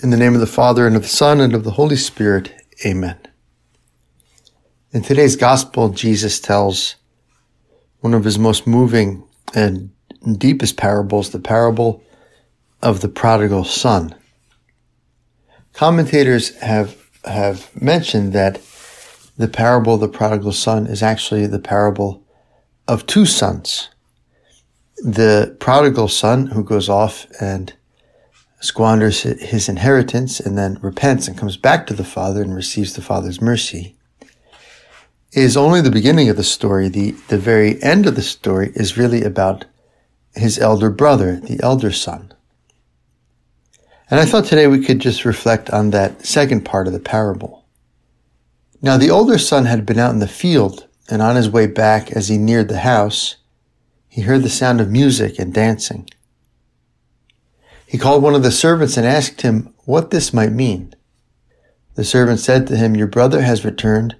In the name of the Father, and of the Son, and of the Holy Spirit. Amen. In today's Gospel, Jesus tells one of his most moving and deepest parables, the parable of the prodigal son. Commentators have, have mentioned that the parable of the prodigal son is actually the parable of two sons. The prodigal son who goes off and squanders his inheritance and then repents and comes back to the Father and receives the Father's mercy is only the beginning of the story. The, the very end of the story is really about his elder brother, the elder son. And I thought today we could just reflect on that second part of the parable. Now the older son had been out in the field and on his way back as he neared the house, he heard the sound of music and dancing. He called one of the servants and asked him what this might mean. The servant said to him, Your brother has returned,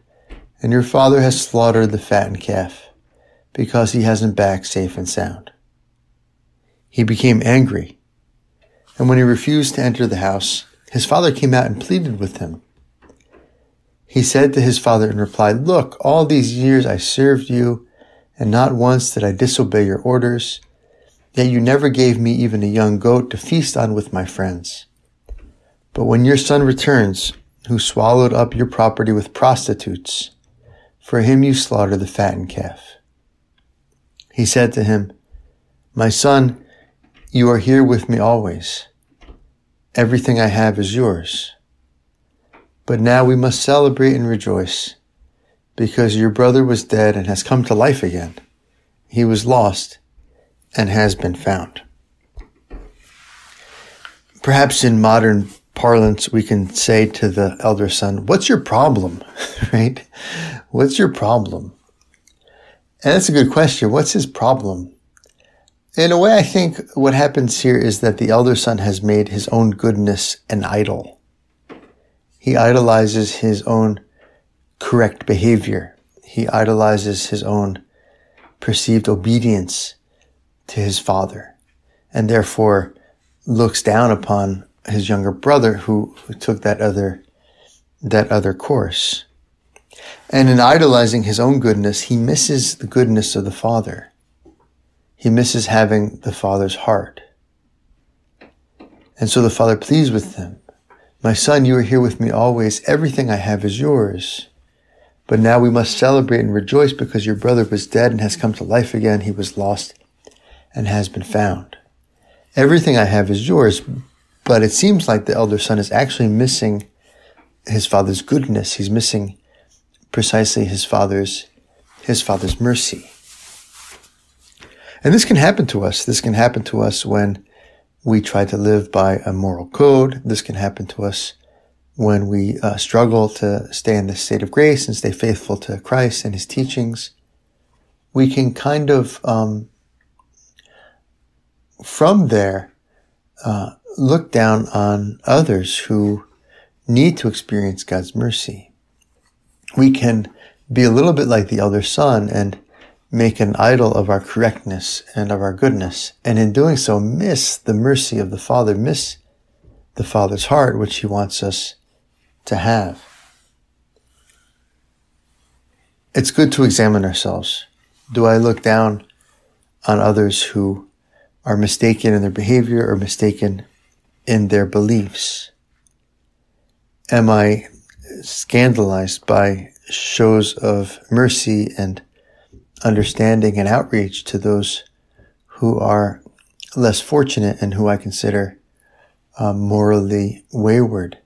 and your father has slaughtered the fattened calf, because he hasn't back safe and sound. He became angry, and when he refused to enter the house, his father came out and pleaded with him. He said to his father and replied, Look, all these years I served you, and not once did I disobey your orders. Yet you never gave me even a young goat to feast on with my friends. But when your son returns, who swallowed up your property with prostitutes, for him you slaughter the fattened calf. He said to him, My son, you are here with me always. Everything I have is yours. But now we must celebrate and rejoice, because your brother was dead and has come to life again. He was lost and has been found. Perhaps in modern parlance, we can say to the elder son, What's your problem? right? What's your problem? And that's a good question. What's his problem? In a way, I think what happens here is that the elder son has made his own goodness an idol. He idolizes his own correct behavior. He idolizes his own perceived obedience to his father and therefore looks down upon his younger brother who, who took that other, that other course. And in idolizing his own goodness, he misses the goodness of the father. He misses having the father's heart. And so the father pleads with him, my son, you are here with me always. Everything I have is yours. But now we must celebrate and rejoice because your brother was dead and has come to life again. He was lost and has been found. Everything I have is yours, but it seems like the elder son is actually missing his father's goodness. He's missing precisely his father's, his father's mercy. And this can happen to us. This can happen to us when we try to live by a moral code. This can happen to us when we uh, struggle to stay in the state of grace and stay faithful to Christ and his teachings. We can kind of um, from there, uh, look down on others who need to experience God's mercy. We can be a little bit like the elder son and make an idol of our correctness and of our goodness. And in doing so, miss the mercy of the Father, miss the Father's heart, which he wants us to have. It's good to examine ourselves. Do I look down on others who are mistaken in their behavior or mistaken in their beliefs? Am I scandalized by shows of mercy and understanding and outreach to those who are less fortunate and who I consider um, morally wayward?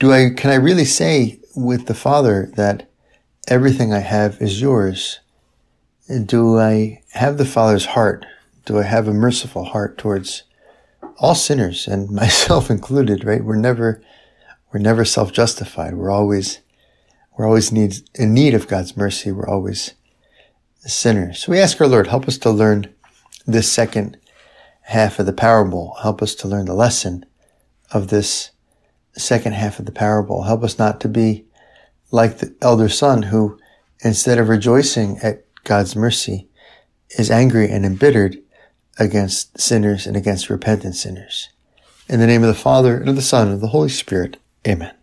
Do I, can I really say with the Father that everything I have is yours do I have the Father's heart? Do I have a merciful heart towards all sinners and myself included, right? We're never, we're never self-justified. We're always, we're always need, in need of God's mercy. We're always sinners. So we ask our Lord, help us to learn this second half of the parable. Help us to learn the lesson of this second half of the parable. Help us not to be like the elder son who, instead of rejoicing at God's mercy, is angry and embittered against sinners and against repentant sinners. In the name of the Father, and of the Son, and of the Holy Spirit. Amen.